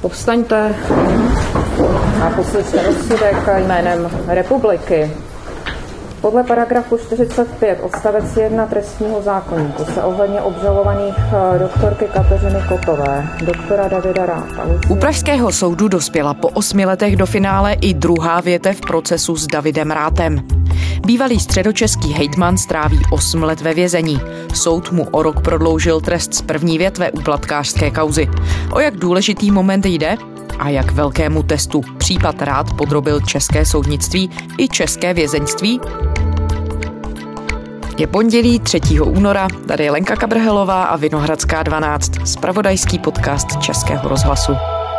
Povstaňte a poslyšte rozsudek jménem republiky. Podle paragrafu 45 odstavec 1 trestního zákonníku se ohledně obžalovaných eh, doktorky Kateřiny Kotové, doktora Davida Ráta. U Pražského soudu dospěla po osmi letech do finále i druhá větev procesu s Davidem Rátem. Bývalý středočeský hejtman stráví 8 let ve vězení. Soud mu o rok prodloužil trest z první větve úplatkářské kauzy. O jak důležitý moment jde? A jak velkému testu případ rád podrobil české soudnictví i české vězeňství? Je pondělí 3. února, tady je Lenka Kabrhelová a Vinohradská 12, spravodajský podcast Českého rozhlasu.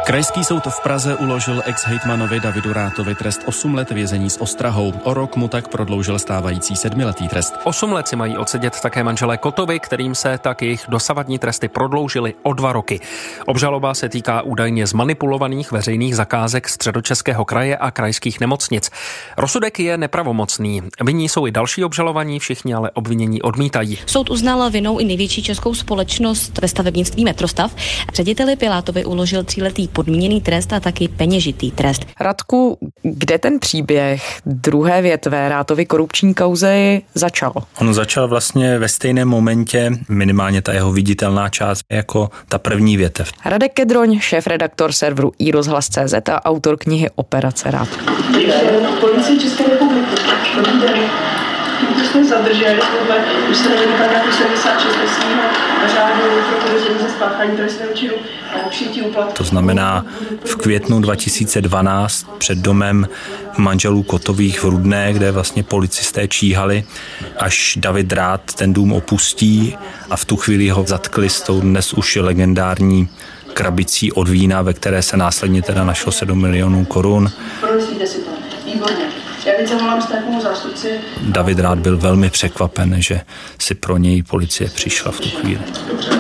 Krajský soud v Praze uložil ex-hejtmanovi Davidu Rátovi trest 8 let vězení s ostrahou. O rok mu tak prodloužil stávající sedmiletý trest. 8 let si mají odsedět také manželé Kotovi, kterým se tak jejich dosavadní tresty prodloužily o dva roky. Obžaloba se týká údajně zmanipulovaných veřejných zakázek středočeského kraje a krajských nemocnic. Rozsudek je nepravomocný. Viní jsou i další obžalovaní, všichni ale obvinění odmítají. Soud uznal vinou i největší českou společnost ve stavebnictví Metrostav. Řediteli Pilátovi uložil tříletý podmíněný trest a taky peněžitý trest. Radku, kde ten příběh druhé větve Rátovy korupční kauzy začal? On začal vlastně ve stejném momentě, minimálně ta jeho viditelná část, jako ta první větev. Radek Kedroň, šéf-redaktor serveru iRozhlas.cz a autor knihy Operace Rád. Policie České. Jsme zadrželi podle ustanovení paragrafu 76 trestního řádu pro podezření ze spáchání trestného činu to znamená v květnu 2012 před domem manželů Kotových v Rudné, kde vlastně policisté číhali, až David Rád ten dům opustí a v tu chvíli ho zatkli s tou dnes už legendární krabicí od vína, ve které se následně teda našlo 7 milionů korun. si to. Výborně. David Rád byl velmi překvapen, že si pro něj policie přišla v tu chvíli. Dobře,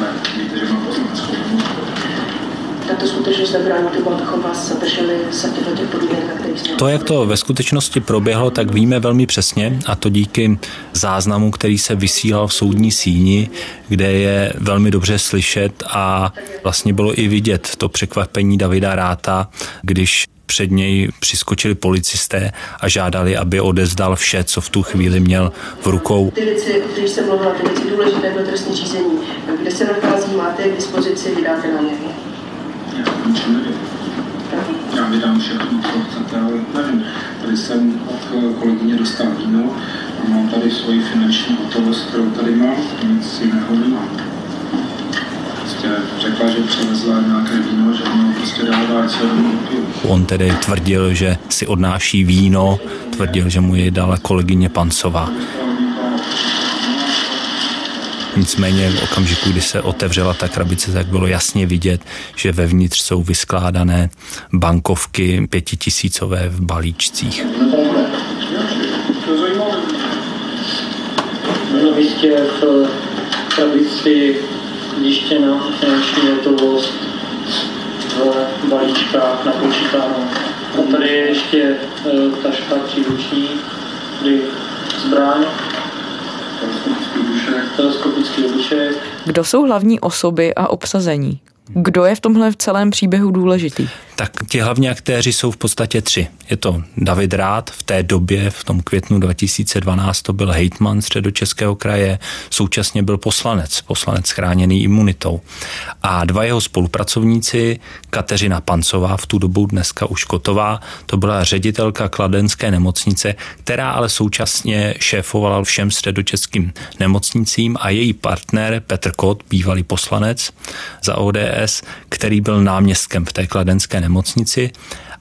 tato skutečnost nebrání tomu, abychom vás zadrželi za těchto těch podmínek, na kterých jsme... To, jak to ve skutečnosti proběhlo, tak víme velmi přesně a to díky záznamu, který se vysílal v soudní síni, kde je velmi dobře slyšet a vlastně bylo i vidět to překvapení Davida Ráta, když před něj přiskočili policisté a žádali, aby odezdal vše, co v tu chvíli měl v rukou. Ty věci, o kterých jsem mluvila, ty věci důležité pro trestní řízení, kde se nachází, máte k dispozici, vydáte na ně. Já vydám všechno, co chcete, ale nevím. Tady jsem od kolegyně dostal víno a mám tady svoji finanční hotovost, kterou tady mám, nic jiného nemám. Prostě řekla, že přivezla nějaké víno, že mě prostě dává, co On tedy tvrdil, že si odnáší víno, tvrdil, že mu je dala kolegyně Pancová. Nicméně v okamžiku, kdy se otevřela ta krabice, tak bylo jasně vidět, že vevnitř jsou vyskládané bankovky pětitisícové v balíčcích. Na místě v krabici zjištěna finanční hotovost v balíčkách napočítáno. A tady je ještě e, taška příruční, kdy zbraň, teleskopický obličej. Kdo jsou hlavní osoby a obsazení? Kdo je v tomhle v celém příběhu důležitý? Tak ti hlavní aktéři jsou v podstatě tři. Je to David Rád, v té době, v tom květnu 2012, to byl hejtman středočeského kraje, současně byl poslanec, poslanec chráněný imunitou. A dva jeho spolupracovníci, Kateřina Pancová, v tu dobu dneska už Kotová, to byla ředitelka kladenské nemocnice, která ale současně šéfovala všem středočeským nemocnicím a její partner Petr Kot, bývalý poslanec za ODS, který byl náměstkem v té kladenské nemocnici nemocnici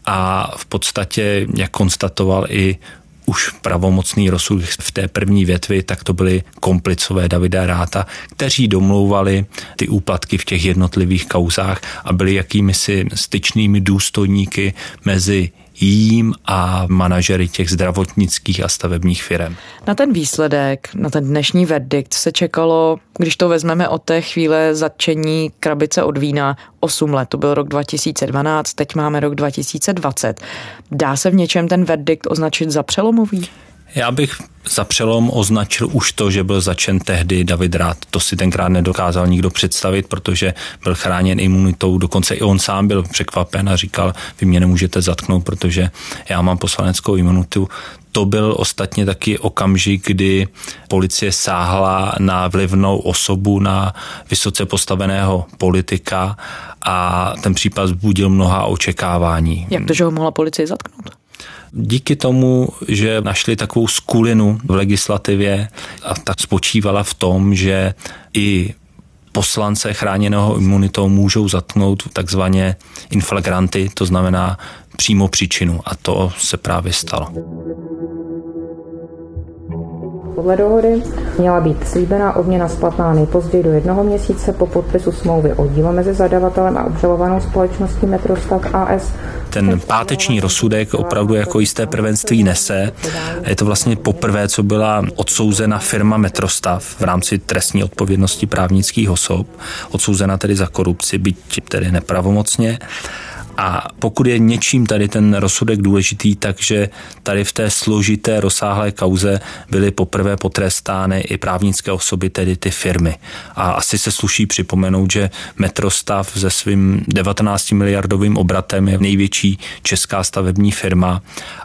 a v podstatě, jak konstatoval i už pravomocný rozsud v té první větvi, tak to byli komplicové Davida Ráta, kteří domlouvali ty úplatky v těch jednotlivých kauzách a byli jakými si styčnými důstojníky mezi jím a manažery těch zdravotnických a stavebních firm. Na ten výsledek, na ten dnešní verdikt se čekalo, když to vezmeme od té chvíle zatčení krabice od vína, 8 let, to byl rok 2012, teď máme rok 2020. Dá se v něčem ten verdikt označit za přelomový? Já bych za přelom označil už to, že byl začen tehdy David Rád. To si tenkrát nedokázal nikdo představit, protože byl chráněn imunitou. Dokonce i on sám byl překvapen a říkal, vy mě nemůžete zatknout, protože já mám poslaneckou imunitu. To byl ostatně taky okamžik, kdy policie sáhla na vlivnou osobu, na vysoce postaveného politika a ten případ vzbudil mnoha očekávání. Jak to, že ho mohla policie zatknout? Díky tomu, že našli takovou skulinu v legislativě a tak spočívala v tom, že i poslance chráněného imunitou můžou zatknout takzvaně inflagranty, to znamená přímo příčinu a to se právě stalo. Podle dohody měla být slíbená odměna splatná nejpozději do jednoho měsíce po podpisu smlouvy o dílo mezi zadavatelem a obžalovanou společností Metrostav AS. Ten páteční rozsudek opravdu jako jisté prvenství nese. Je to vlastně poprvé, co byla odsouzena firma Metrostav v rámci trestní odpovědnosti právnických osob. Odsouzena tedy za korupci, byť tedy nepravomocně. A pokud je něčím tady ten rozsudek důležitý, takže tady v té složité, rozsáhlé kauze byly poprvé potrestány i právnické osoby, tedy ty firmy. A asi se sluší připomenout, že Metrostav se svým 19 miliardovým obratem je největší česká stavební firma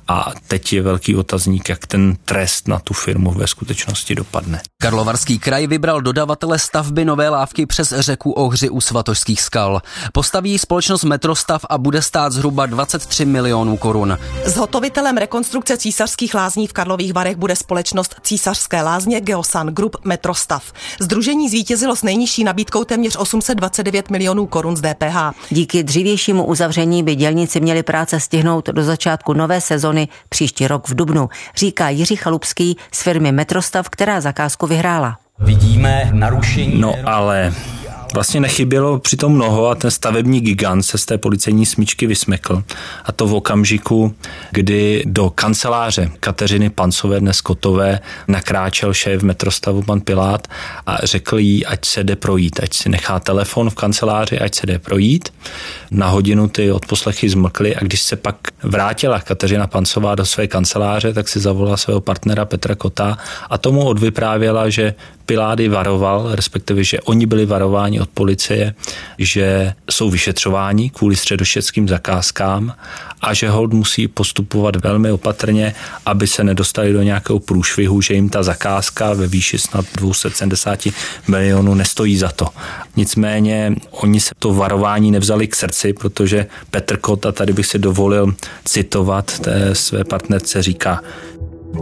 a teď je velký otazník, jak ten trest na tu firmu ve skutečnosti dopadne. Karlovarský kraj vybral dodavatele stavby nové lávky přes řeku Ohři u Svatožských skal. Postaví společnost Metrostav a bude stát zhruba 23 milionů korun. Zhotovitelem rekonstrukce císařských lázní v Karlových Varech bude společnost Císařské lázně Geosan Group Metrostav. Združení zvítězilo s nejnižší nabídkou téměř 829 milionů korun z DPH. Díky dřívějšímu uzavření by dělníci měli práce stihnout do začátku nové sezony příští rok v Dubnu, říká Jiří Chalupský z firmy Metrostav, která zakázku vyhrála. Vidíme narušení. No ale Vlastně nechybělo přitom mnoho a ten stavební gigant se z té policejní smyčky vysmekl. A to v okamžiku, kdy do kanceláře Kateřiny Pancové, dnes Kotové, nakráčel šéf metrostavu pan Pilát a řekl jí, ať se jde projít, ať si nechá telefon v kanceláři, ať se jde projít. Na hodinu ty odposlechy zmlkly a když se pak vrátila Kateřina Pancová do své kanceláře, tak si zavolala svého partnera Petra Kota a tomu odvyprávěla, že Pilády varoval, respektive, že oni byli varováni od policie, že jsou vyšetřováni kvůli středošeckým zakázkám a že hold musí postupovat velmi opatrně, aby se nedostali do nějakého průšvihu, že jim ta zakázka ve výši snad 270 milionů nestojí za to. Nicméně oni se to varování nevzali k srdci, protože Petr Kota, tady bych si dovolil citovat té své partnerce, říká,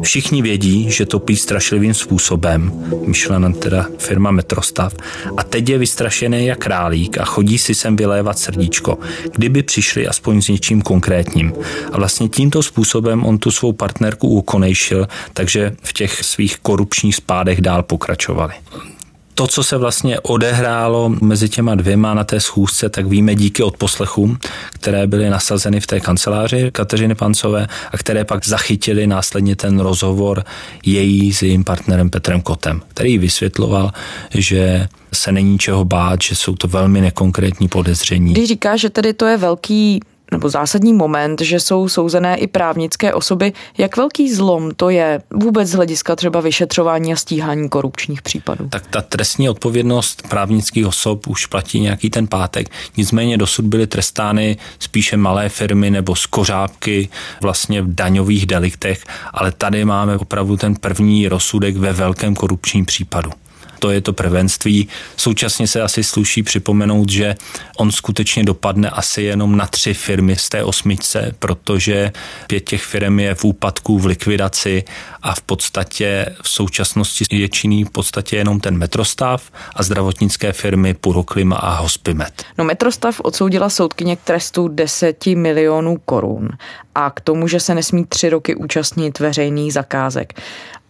Všichni vědí, že topí strašlivým způsobem, myšlena teda firma Metrostav, a teď je vystrašený jak králík a chodí si sem vylévat srdíčko, kdyby přišli aspoň s něčím konkrétním. A vlastně tímto způsobem on tu svou partnerku ukonejšil, takže v těch svých korupčních spádech dál pokračovali to, co se vlastně odehrálo mezi těma dvěma na té schůzce, tak víme díky odposlechům, které byly nasazeny v té kanceláři Kateřiny Pancové a které pak zachytili následně ten rozhovor její s jejím partnerem Petrem Kotem, který vysvětloval, že se není čeho bát, že jsou to velmi nekonkrétní podezření. Když říká, že tedy to je velký nebo zásadní moment, že jsou souzené i právnické osoby. Jak velký zlom to je vůbec z hlediska třeba vyšetřování a stíhání korupčních případů? Tak ta trestní odpovědnost právnických osob už platí nějaký ten pátek. Nicméně dosud byly trestány spíše malé firmy nebo skořápky vlastně v daňových deliktech, ale tady máme opravdu ten první rozsudek ve velkém korupčním případu to je to prvenství. Současně se asi sluší připomenout, že on skutečně dopadne asi jenom na tři firmy z té osmičce, protože pět těch firm je v úpadku, v likvidaci a v podstatě v současnosti je činný v podstatě jenom ten metrostav a zdravotnické firmy Puroklima a Hospimet. No metrostav odsoudila soudkyně k trestu 10 milionů korun a k tomu, že se nesmí tři roky účastnit veřejných zakázek.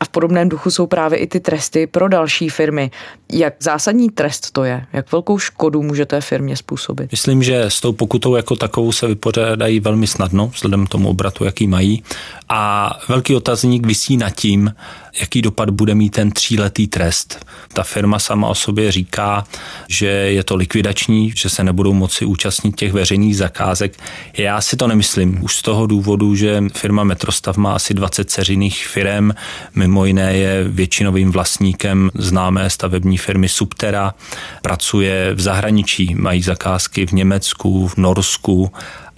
A v podobném duchu jsou právě i ty tresty pro další firmy. Jak zásadní trest to je? Jak velkou škodu může té firmě způsobit? Myslím, že s tou pokutou jako takovou se vypořádají velmi snadno, vzhledem k tomu obratu, jaký mají. A velký otazník vysí nad tím, jaký dopad bude mít ten tříletý trest. Ta firma sama o sobě říká, že je to likvidační, že se nebudou moci účastnit těch veřejných zakázek. Já si to nemyslím. Už z toho důvodu, že firma Metrostav má asi 20 ceřiných firm, mimo jiné je většinovým vlastníkem známé stavební firmy Subtera, pracuje v zahraničí, mají zakázky v Německu, v Norsku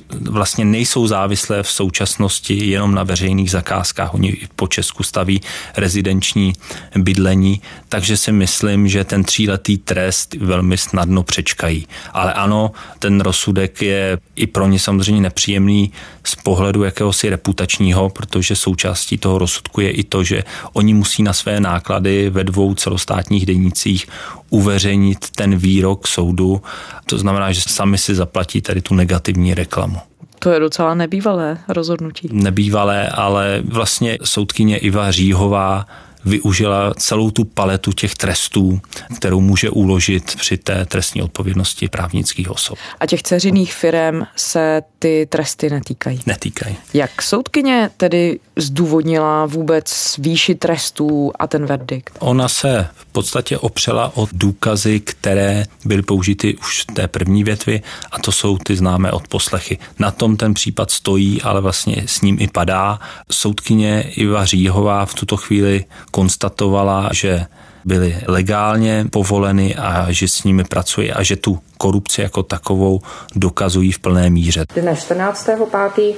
vlastně nejsou závislé v současnosti jenom na veřejných zakázkách. Oni po Česku staví rezidenční bydlení, takže si myslím, že ten tříletý trest velmi snadno přečkají. Ale ano, ten rozsudek je i pro ně samozřejmě nepříjemný z pohledu jakéhosi reputačního, protože součástí toho rozsudku je i to, že oni musí na své náklady ve dvou celostátních denících uveřejnit ten výrok soudu. To znamená, že sami si zaplatí tady tu negativní reklamu. To je docela nebývalé rozhodnutí. Nebývalé, ale vlastně soudkyně Iva Říhová využila celou tu paletu těch trestů, kterou může uložit při té trestní odpovědnosti právnických osob. A těch ceřiných firm se ty tresty netýkají? Netýkají. Jak soudkyně tedy zdůvodnila vůbec výši trestů a ten verdikt? Ona se v podstatě opřela o důkazy, které byly použity už v té první větvi a to jsou ty známé odposlechy. Na tom ten případ stojí, ale vlastně s ním i padá. Soudkyně Iva Říhová v tuto chvíli konstatovala, že byly legálně povoleny a že s nimi pracuje a že tu korupci jako takovou dokazují v plné míře. Dne 14.5.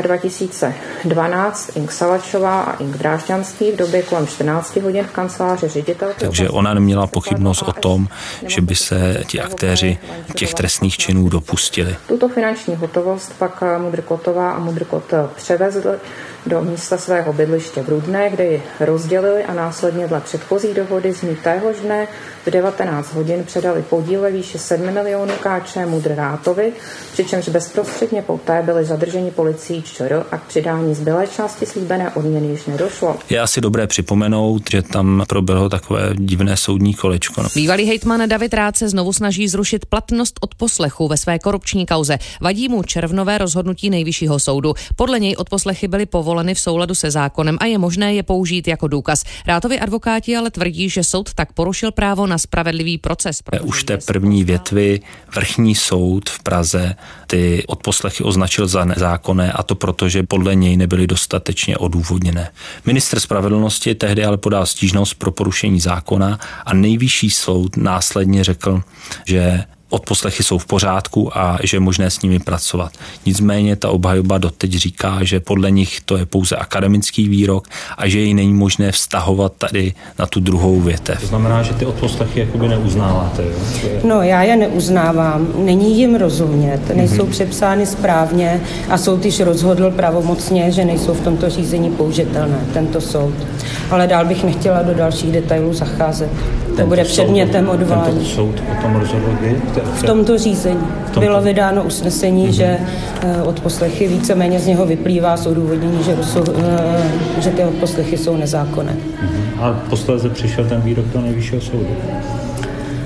2012 Ink Salačová a Ink Drážďanský v době kolem 14 hodin v kanceláři ředitelky. Takže ona neměla pochybnost o tom, že by se ti aktéři těch trestných činů dopustili. Tuto finanční hotovost pak Mudr Kotová a Mudr Kot převezli do místa svého bydliště v Rudné, kde ji rozdělili a následně dle předchozí dohody z ní téhož dne v 19 hodin předali podíl ve výši 7 milionů KČ Mudr Rátovi, přičemž bezprostředně poté byli zadrženi policií ČR a k přidání zbylé části slíbené odměny již nedošlo. Je asi dobré připomenout, že tam proběhlo takové divné soudní kolečko. Bývalý hejtman David Rád se znovu snaží zrušit platnost od poslechu ve své korupční kauze. Vadí mu červnové rozhodnutí nejvyššího soudu. Podle něj odposlechy byly povoleny v souladu se zákonem a je možné je použít jako důkaz. Rátovi advokáti ale tvrdí, že soud tak porušil právo na spravedlivý proces. Už té první větvy vrchní soud v Praze ty odposlechy označil za nezákonné a to proto, že podle něj nebyly dostatečně odůvodněné. Minister spravedlnosti tehdy ale podal stížnost pro porušení zákona a nejvyšší soud následně řekl, že odposlechy jsou v pořádku a že je možné s nimi pracovat. Nicméně ta obhajoba doteď říká, že podle nich to je pouze akademický výrok a že ji není možné vztahovat tady na tu druhou větev. To znamená, že ty odposlechy jakoby neuznáváte, jo? No, já je neuznávám. Není jim rozumět, nejsou mm-hmm. přepsány správně a soud již rozhodl pravomocně, že nejsou v tomto řízení použitelné, tento soud. Ale dál bych nechtěla do dalších detailů zacházet. To bude předmětem odvolání. Soud potom rozhodl? V tomto řízení v tomto. bylo vydáno usnesení, mm-hmm. že uh, odposlechy víceméně z něho vyplývá s odůvodnění, že, uh, že ty odposlechy jsou nezákonné. Mm-hmm. A posledně přišel ten výrok do nejvyššího soudu.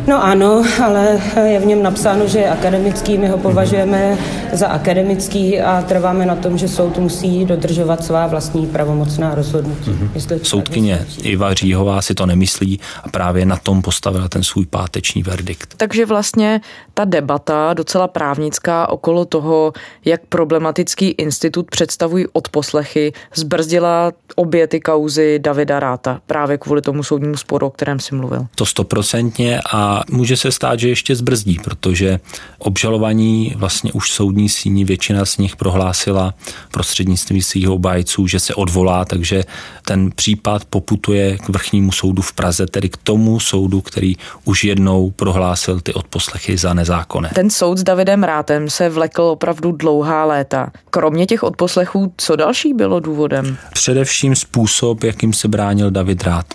No ano, ale je v něm napsáno, že je akademický, my ho považujeme za akademický a trváme na tom, že soud musí dodržovat svá vlastní pravomocná rozhodnutí. Mm-hmm. Soudkyně Iva Říhová si to nemyslí a právě na tom postavila ten svůj páteční verdikt. Takže vlastně ta debata, docela právnická, okolo toho, jak problematický institut představují odposlechy, zbrzdila obě ty kauzy Davida Ráta právě kvůli tomu soudnímu sporu, o kterém si mluvil. To stoprocentně a může se stát, že ještě zbrzdí, protože obžalovaní vlastně už soudní síní většina z nich prohlásila prostřednictvím svých obájců, že se odvolá, takže ten případ poputuje k vrchnímu soudu v Praze, tedy k tomu soudu, který už jednou prohlásil ty odposlechy za nezákonné. Ten soud s Davidem Rátem se vlekl opravdu dlouhá léta. Kromě těch odposlechů, co další bylo důvodem? Především způsob, jakým se bránil David Rát.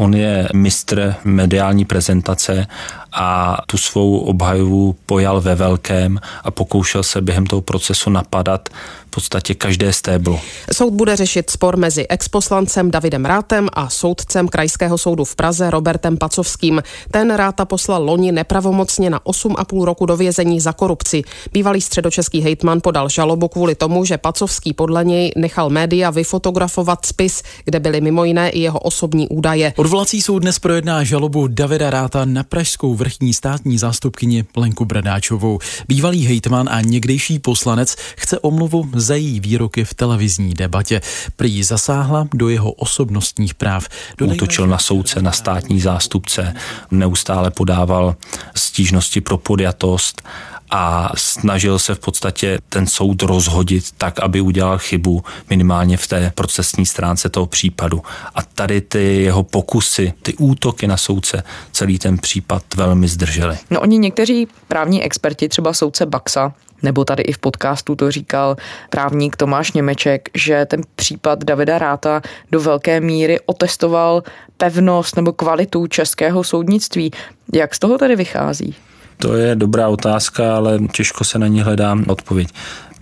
On je mistr mediální prezentace a tu svou obhajovu pojal ve velkém a pokoušel se během toho procesu napadat v podstatě každé stéblo. Soud bude řešit spor mezi exposlancem Davidem Rátem a soudcem Krajského soudu v Praze Robertem Pacovským. Ten Ráta poslal loni nepravomocně na 8,5 roku do vězení za korupci. Bývalý středočeský hejtman podal žalobu kvůli tomu, že Pacovský podle něj nechal média vyfotografovat spis, kde byly mimo jiné i jeho osobní údaje. Odvolací soud dnes projedná žalobu Davida Ráta na pražskou vrchní státní zástupkyni Plenku Bradáčovou. Bývalý hejtman a někdejší poslanec chce omluvu za její výroky v televizní debatě. Prý zasáhla do jeho osobnostních práv. Dodejme... Útočil na soudce, na státní zástupce, neustále podával stížnosti pro podjatost a snažil se v podstatě ten soud rozhodit tak, aby udělal chybu minimálně v té procesní stránce toho případu. A tady ty jeho pokusy, ty útoky na soudce celý ten případ velmi zdrželi. No oni někteří právní experti, třeba soudce Baxa, nebo tady i v podcastu to říkal právník Tomáš Němeček, že ten případ Davida Ráta do velké míry otestoval pevnost nebo kvalitu českého soudnictví. Jak z toho tady vychází? To je dobrá otázka, ale těžko se na ní hledá odpověď.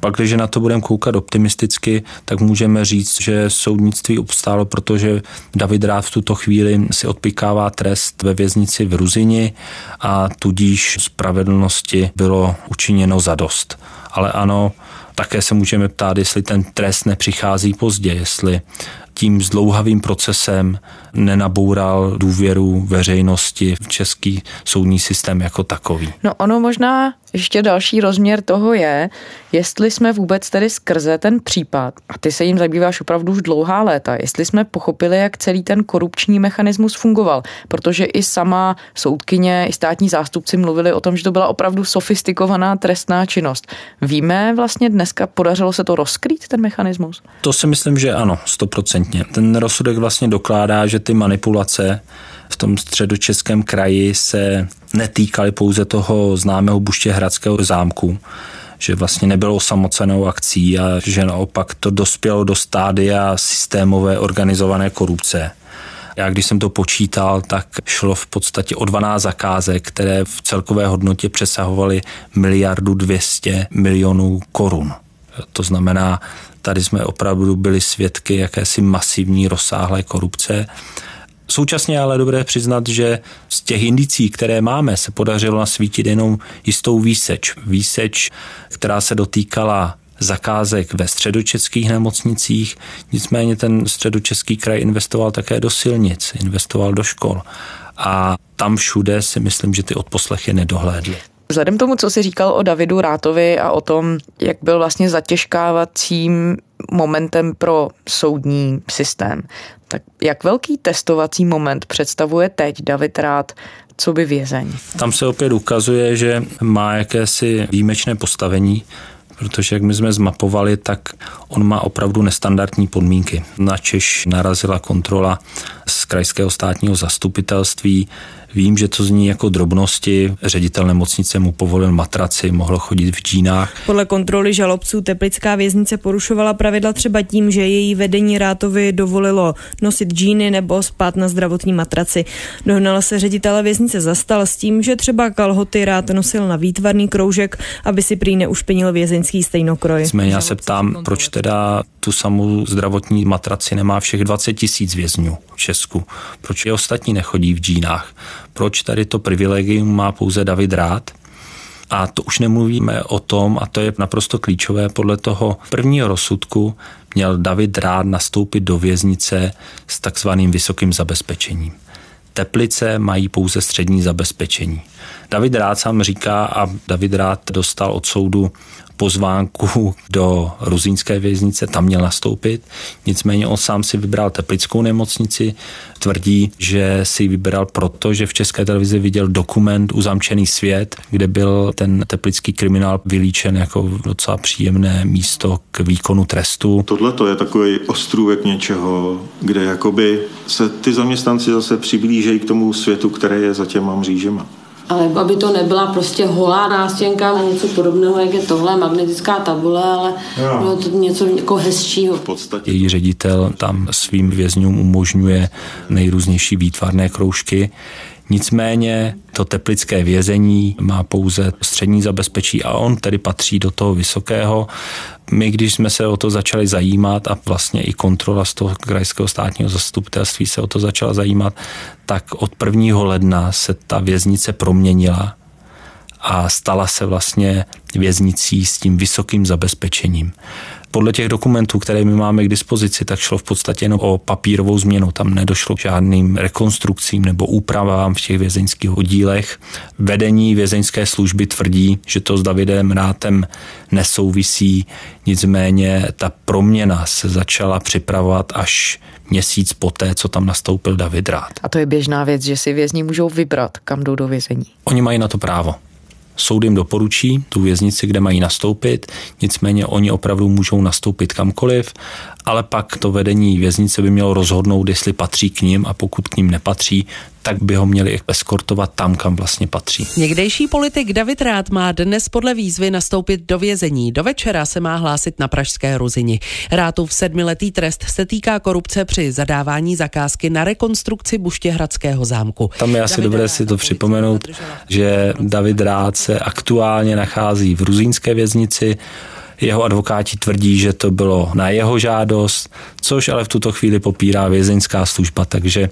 Pak, když na to budeme koukat optimisticky, tak můžeme říct, že soudnictví obstálo, protože David Rád v tuto chvíli si odpikává trest ve věznici v Ruzini a tudíž spravedlnosti bylo učiněno za dost. Ale ano, také se můžeme ptát, jestli ten trest nepřichází pozdě, jestli tím zdlouhavým procesem nenaboural důvěru veřejnosti v český soudní systém jako takový. No ono možná ještě další rozměr toho je, jestli jsme vůbec tedy skrze ten případ, a ty se jim zabýváš opravdu už dlouhá léta, jestli jsme pochopili, jak celý ten korupční mechanismus fungoval, protože i sama soudkyně, i státní zástupci mluvili o tom, že to byla opravdu sofistikovaná trestná činnost. Víme vlastně dneska, podařilo se to rozkrýt, ten mechanismus? To si myslím, že ano, stoprocentně. Ten rozsudek vlastně dokládá, že ty manipulace v tom středočeském kraji se netýkaly pouze toho známého Buštěhradského zámku, že vlastně nebylo osamocenou akcí a že naopak to dospělo do stádia systémové organizované korupce. Já když jsem to počítal, tak šlo v podstatě o 12 zakázek, které v celkové hodnotě přesahovaly miliardu 200 milionů korun. To znamená, tady jsme opravdu byli svědky jakési masivní rozsáhlé korupce Současně ale dobré přiznat, že z těch indicí, které máme, se podařilo nasvítit jenom jistou výseč. Výseč, která se dotýkala zakázek ve středočeských nemocnicích, nicméně ten středočeský kraj investoval také do silnic, investoval do škol. A tam všude si myslím, že ty odposlechy nedohlédly. Vzhledem tomu, co si říkal o Davidu Rátovi a o tom, jak byl vlastně zatěžkávacím momentem pro soudní systém, tak jak velký testovací moment představuje teď David Rád co by vězeň? Tam se opět ukazuje, že má jakési výjimečné postavení, protože jak my jsme zmapovali, tak on má opravdu nestandardní podmínky. Na Češ narazila kontrola krajského státního zastupitelství, Vím, že to zní jako drobnosti. Ředitel nemocnice mu povolil matraci, mohl chodit v džínách. Podle kontroly žalobců Teplická věznice porušovala pravidla třeba tím, že její vedení Rátovi dovolilo nosit džíny nebo spát na zdravotní matraci. Dohnala se ředitele věznice zastal s tím, že třeba kalhoty rád nosil na výtvarný kroužek, aby si prý neušpenil vězeňský stejnokroj. Nicméně já se ptám, proč teda tu samou zdravotní matraci nemá všech 20 tisíc vězňů v Česku. Proč je ostatní nechodí v džínách? Proč tady to privilegium má pouze David Rád? A to už nemluvíme o tom, a to je naprosto klíčové, podle toho prvního rozsudku měl David Rád nastoupit do věznice s takzvaným vysokým zabezpečením. Teplice mají pouze střední zabezpečení. David Rád sám říká a David Rád dostal od soudu pozvánku do ruzínské věznice, tam měl nastoupit. Nicméně on sám si vybral Teplickou nemocnici, tvrdí, že si vybral proto, že v České televizi viděl dokument Uzamčený svět, kde byl ten teplický kriminál vylíčen jako docela příjemné místo k výkonu trestu. Tohle to je takový ostrůvek něčeho, kde jakoby se ty zaměstnanci zase přiblížejí k tomu světu, který je za těma mřížema ale aby to nebyla prostě holá nástěnka, něco podobného, jak je tohle, magnetická tabule, ale no. bylo to něco jako hezčího. V podstatě. Její ředitel tam svým vězňům umožňuje nejrůznější výtvarné kroužky. Nicméně to teplické vězení má pouze střední zabezpečí a on tedy patří do toho vysokého. My, když jsme se o to začali zajímat a vlastně i kontrola z toho krajského státního zastupitelství se o to začala zajímat, tak od 1. ledna se ta věznice proměnila a stala se vlastně věznicí s tím vysokým zabezpečením. Podle těch dokumentů, které my máme k dispozici, tak šlo v podstatě jenom o papírovou změnu. Tam nedošlo k žádným rekonstrukcím nebo úpravám v těch vězeňských oddílech. Vedení vězeňské služby tvrdí, že to s Davidem Rátem nesouvisí, nicméně ta proměna se začala připravovat až měsíc poté, co tam nastoupil David Rád. A to je běžná věc, že si vězni můžou vybrat, kam jdou do vězení. Oni mají na to právo. Soud jim doporučí tu věznici, kde mají nastoupit, nicméně oni opravdu můžou nastoupit kamkoliv, ale pak to vedení věznice by mělo rozhodnout, jestli patří k ním a pokud k ním nepatří, tak by ho měli eskortovat tam, kam vlastně patří. Někdejší politik David Rád má dnes podle výzvy nastoupit do vězení. Do večera se má hlásit na Pražské Ruzini. Rátův sedmiletý trest se týká korupce při zadávání zakázky na rekonstrukci Buštěhradského zámku. Tam je asi David dobré si to připomenout, že David Rád se aktuálně nachází v ruzínské věznici. Jeho advokáti tvrdí, že to bylo na jeho žádost, což ale v tuto chvíli popírá vězeňská služba, takže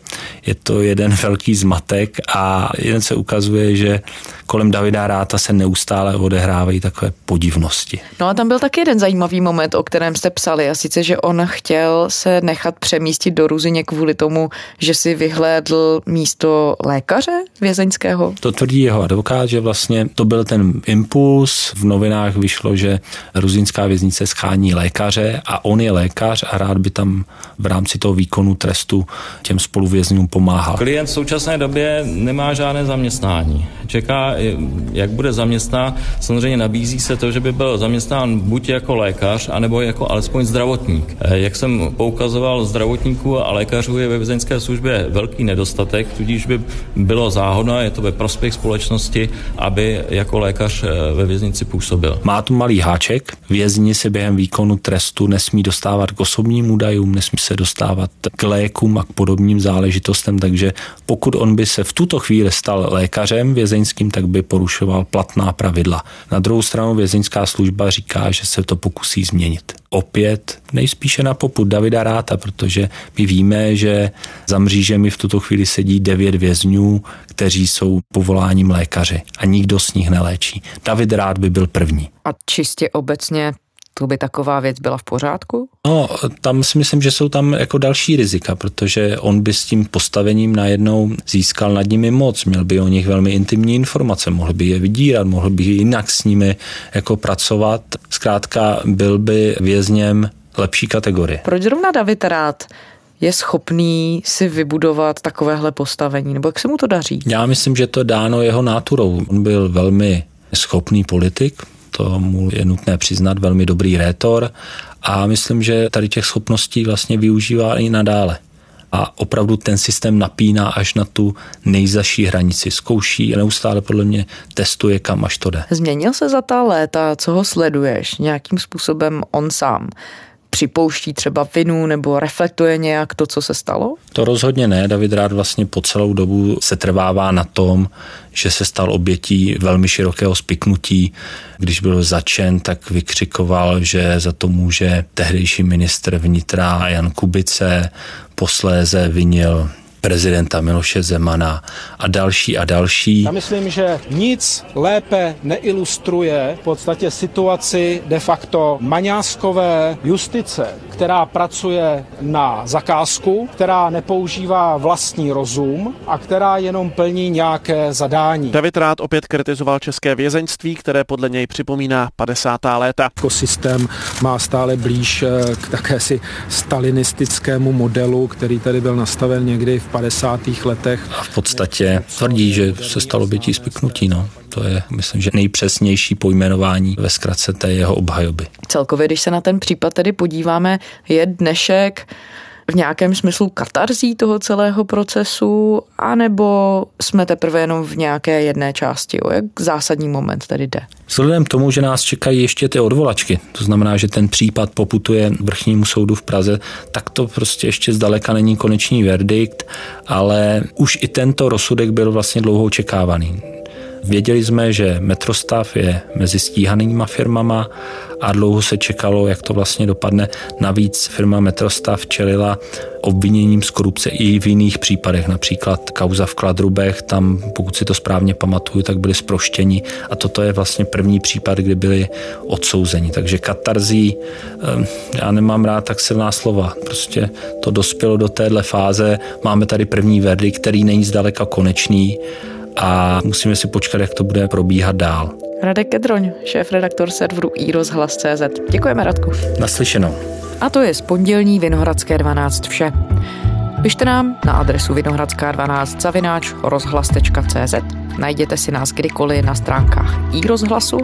je to jeden velký zmatek a jen se ukazuje, že kolem Davida Ráta se neustále odehrávají takové podivnosti. No a tam byl taky jeden zajímavý moment, o kterém jste psali, a sice, že on chtěl se nechat přemístit do Ruzině kvůli tomu, že si vyhlédl místo lékaře vězeňského. To tvrdí jeho advokát, že vlastně to byl ten impuls. V novinách vyšlo, že ruzinská věznice schání lékaře a on je lékař a rád by tam v rámci toho výkonu trestu těm spoluvězňům pomáhal. Klient v současné době nemá žádné zaměstnání. Čeká, jak bude zaměstnán. Samozřejmě nabízí se to, že by byl zaměstnán buď jako lékař, anebo jako alespoň zdravotník. Jak jsem poukazoval, zdravotníků a lékařů je ve vězeňské službě velký nedostatek, tudíž by bylo záhodno, je to ve prospěch společnosti, aby jako lékař eh, ve věznici působil. Má tu malý háček. Vězni se během výkonu trestu nesmí dostávat k osobním údajům, nesmí se dostávat k lékům a k podobným záležitostem, takže pokud on by se v tuto chvíli stal lékařem vězeňským, tak by porušoval platná pravidla. Na druhou stranu vězeňská služba říká, že se to pokusí změnit. Opět nejspíše na poput Davida Ráta, protože my víme, že za mřížemi v tuto chvíli sedí devět vězňů, kteří jsou povoláním lékaři a nikdo z nich neléčí. David Rád by byl první. A čistě obecně to by taková věc byla v pořádku? No, tam si myslím, že jsou tam jako další rizika, protože on by s tím postavením najednou získal nad nimi moc, měl by o nich velmi intimní informace, mohl by je vydírat, mohl by jinak s nimi jako pracovat. Zkrátka byl by vězněm lepší kategorie. Proč zrovna David Rád je schopný si vybudovat takovéhle postavení, nebo jak se mu to daří? Já myslím, že to dáno jeho náturou. On byl velmi schopný politik, to mu je nutné přiznat, velmi dobrý rétor a myslím, že tady těch schopností vlastně využívá i nadále a opravdu ten systém napíná až na tu nejzaší hranici. Zkouší a neustále podle mě testuje, kam až to jde. Změnil se za ta léta, co ho sleduješ, nějakým způsobem on sám? Připouští třeba vinu nebo reflektuje nějak to, co se stalo? To rozhodně ne. David Rád vlastně po celou dobu se trvává na tom, že se stal obětí velmi širokého spiknutí. Když byl začen, tak vykřikoval, že za to může tehdejší ministr vnitra Jan Kubice, posléze vinil prezidenta Miloše Zemana a další a další. Já myslím, že nic lépe neilustruje v podstatě situaci de facto maňáskové justice, která pracuje na zakázku, která nepoužívá vlastní rozum a která jenom plní nějaké zadání. David Rád opět kritizoval české vězeňství, které podle něj připomíná 50. léta. Systém má stále blíž eh, k takési stalinistickému modelu, který tady byl nastaven někdy v 50. letech. A v podstatě tvrdí, že se stalo bytí spiknutí. No. To je, myslím, že nejpřesnější pojmenování ve zkratce té jeho obhajoby. Celkově, když se na ten případ tedy podíváme, je dnešek v nějakém smyslu katarzí toho celého procesu, anebo jsme teprve jenom v nějaké jedné části? O jak zásadní moment tady jde? Vzhledem k tomu, že nás čekají ještě ty odvolačky, to znamená, že ten případ poputuje vrchnímu soudu v Praze, tak to prostě ještě zdaleka není konečný verdikt, ale už i tento rozsudek byl vlastně dlouho očekávaný. Věděli jsme, že Metrostav je mezi stíhanýma firmama a dlouho se čekalo, jak to vlastně dopadne. Navíc firma Metrostav čelila obviněním z korupce i v jiných případech, například kauza v Kladrubech, tam, pokud si to správně pamatuju, tak byli zproštěni a toto je vlastně první případ, kdy byli odsouzeni. Takže katarzí, ehm, já nemám rád tak silná slova, prostě to dospělo do téhle fáze, máme tady první verdikt, který není zdaleka konečný, a musíme si počkat, jak to bude probíhat dál. Radek Kedroň, šéf-redaktor serveru iRozhlas.cz. Děkujeme, Radku. Naslyšenou. A to je z pondělní Vinohradské 12 vše. Pište nám na adresu vinohradská12 zavináč rozhlas.cz. Najděte si nás kdykoliv na stránkách iRozhlasu,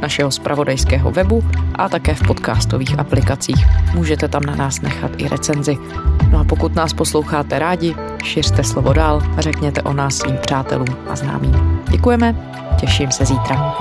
našeho spravodajského webu a také v podcastových aplikacích. Můžete tam na nás nechat i recenzi. No a pokud nás posloucháte rádi, šiřte slovo dál a řekněte o nás svým přátelům a známým. Děkujeme, těším se zítra.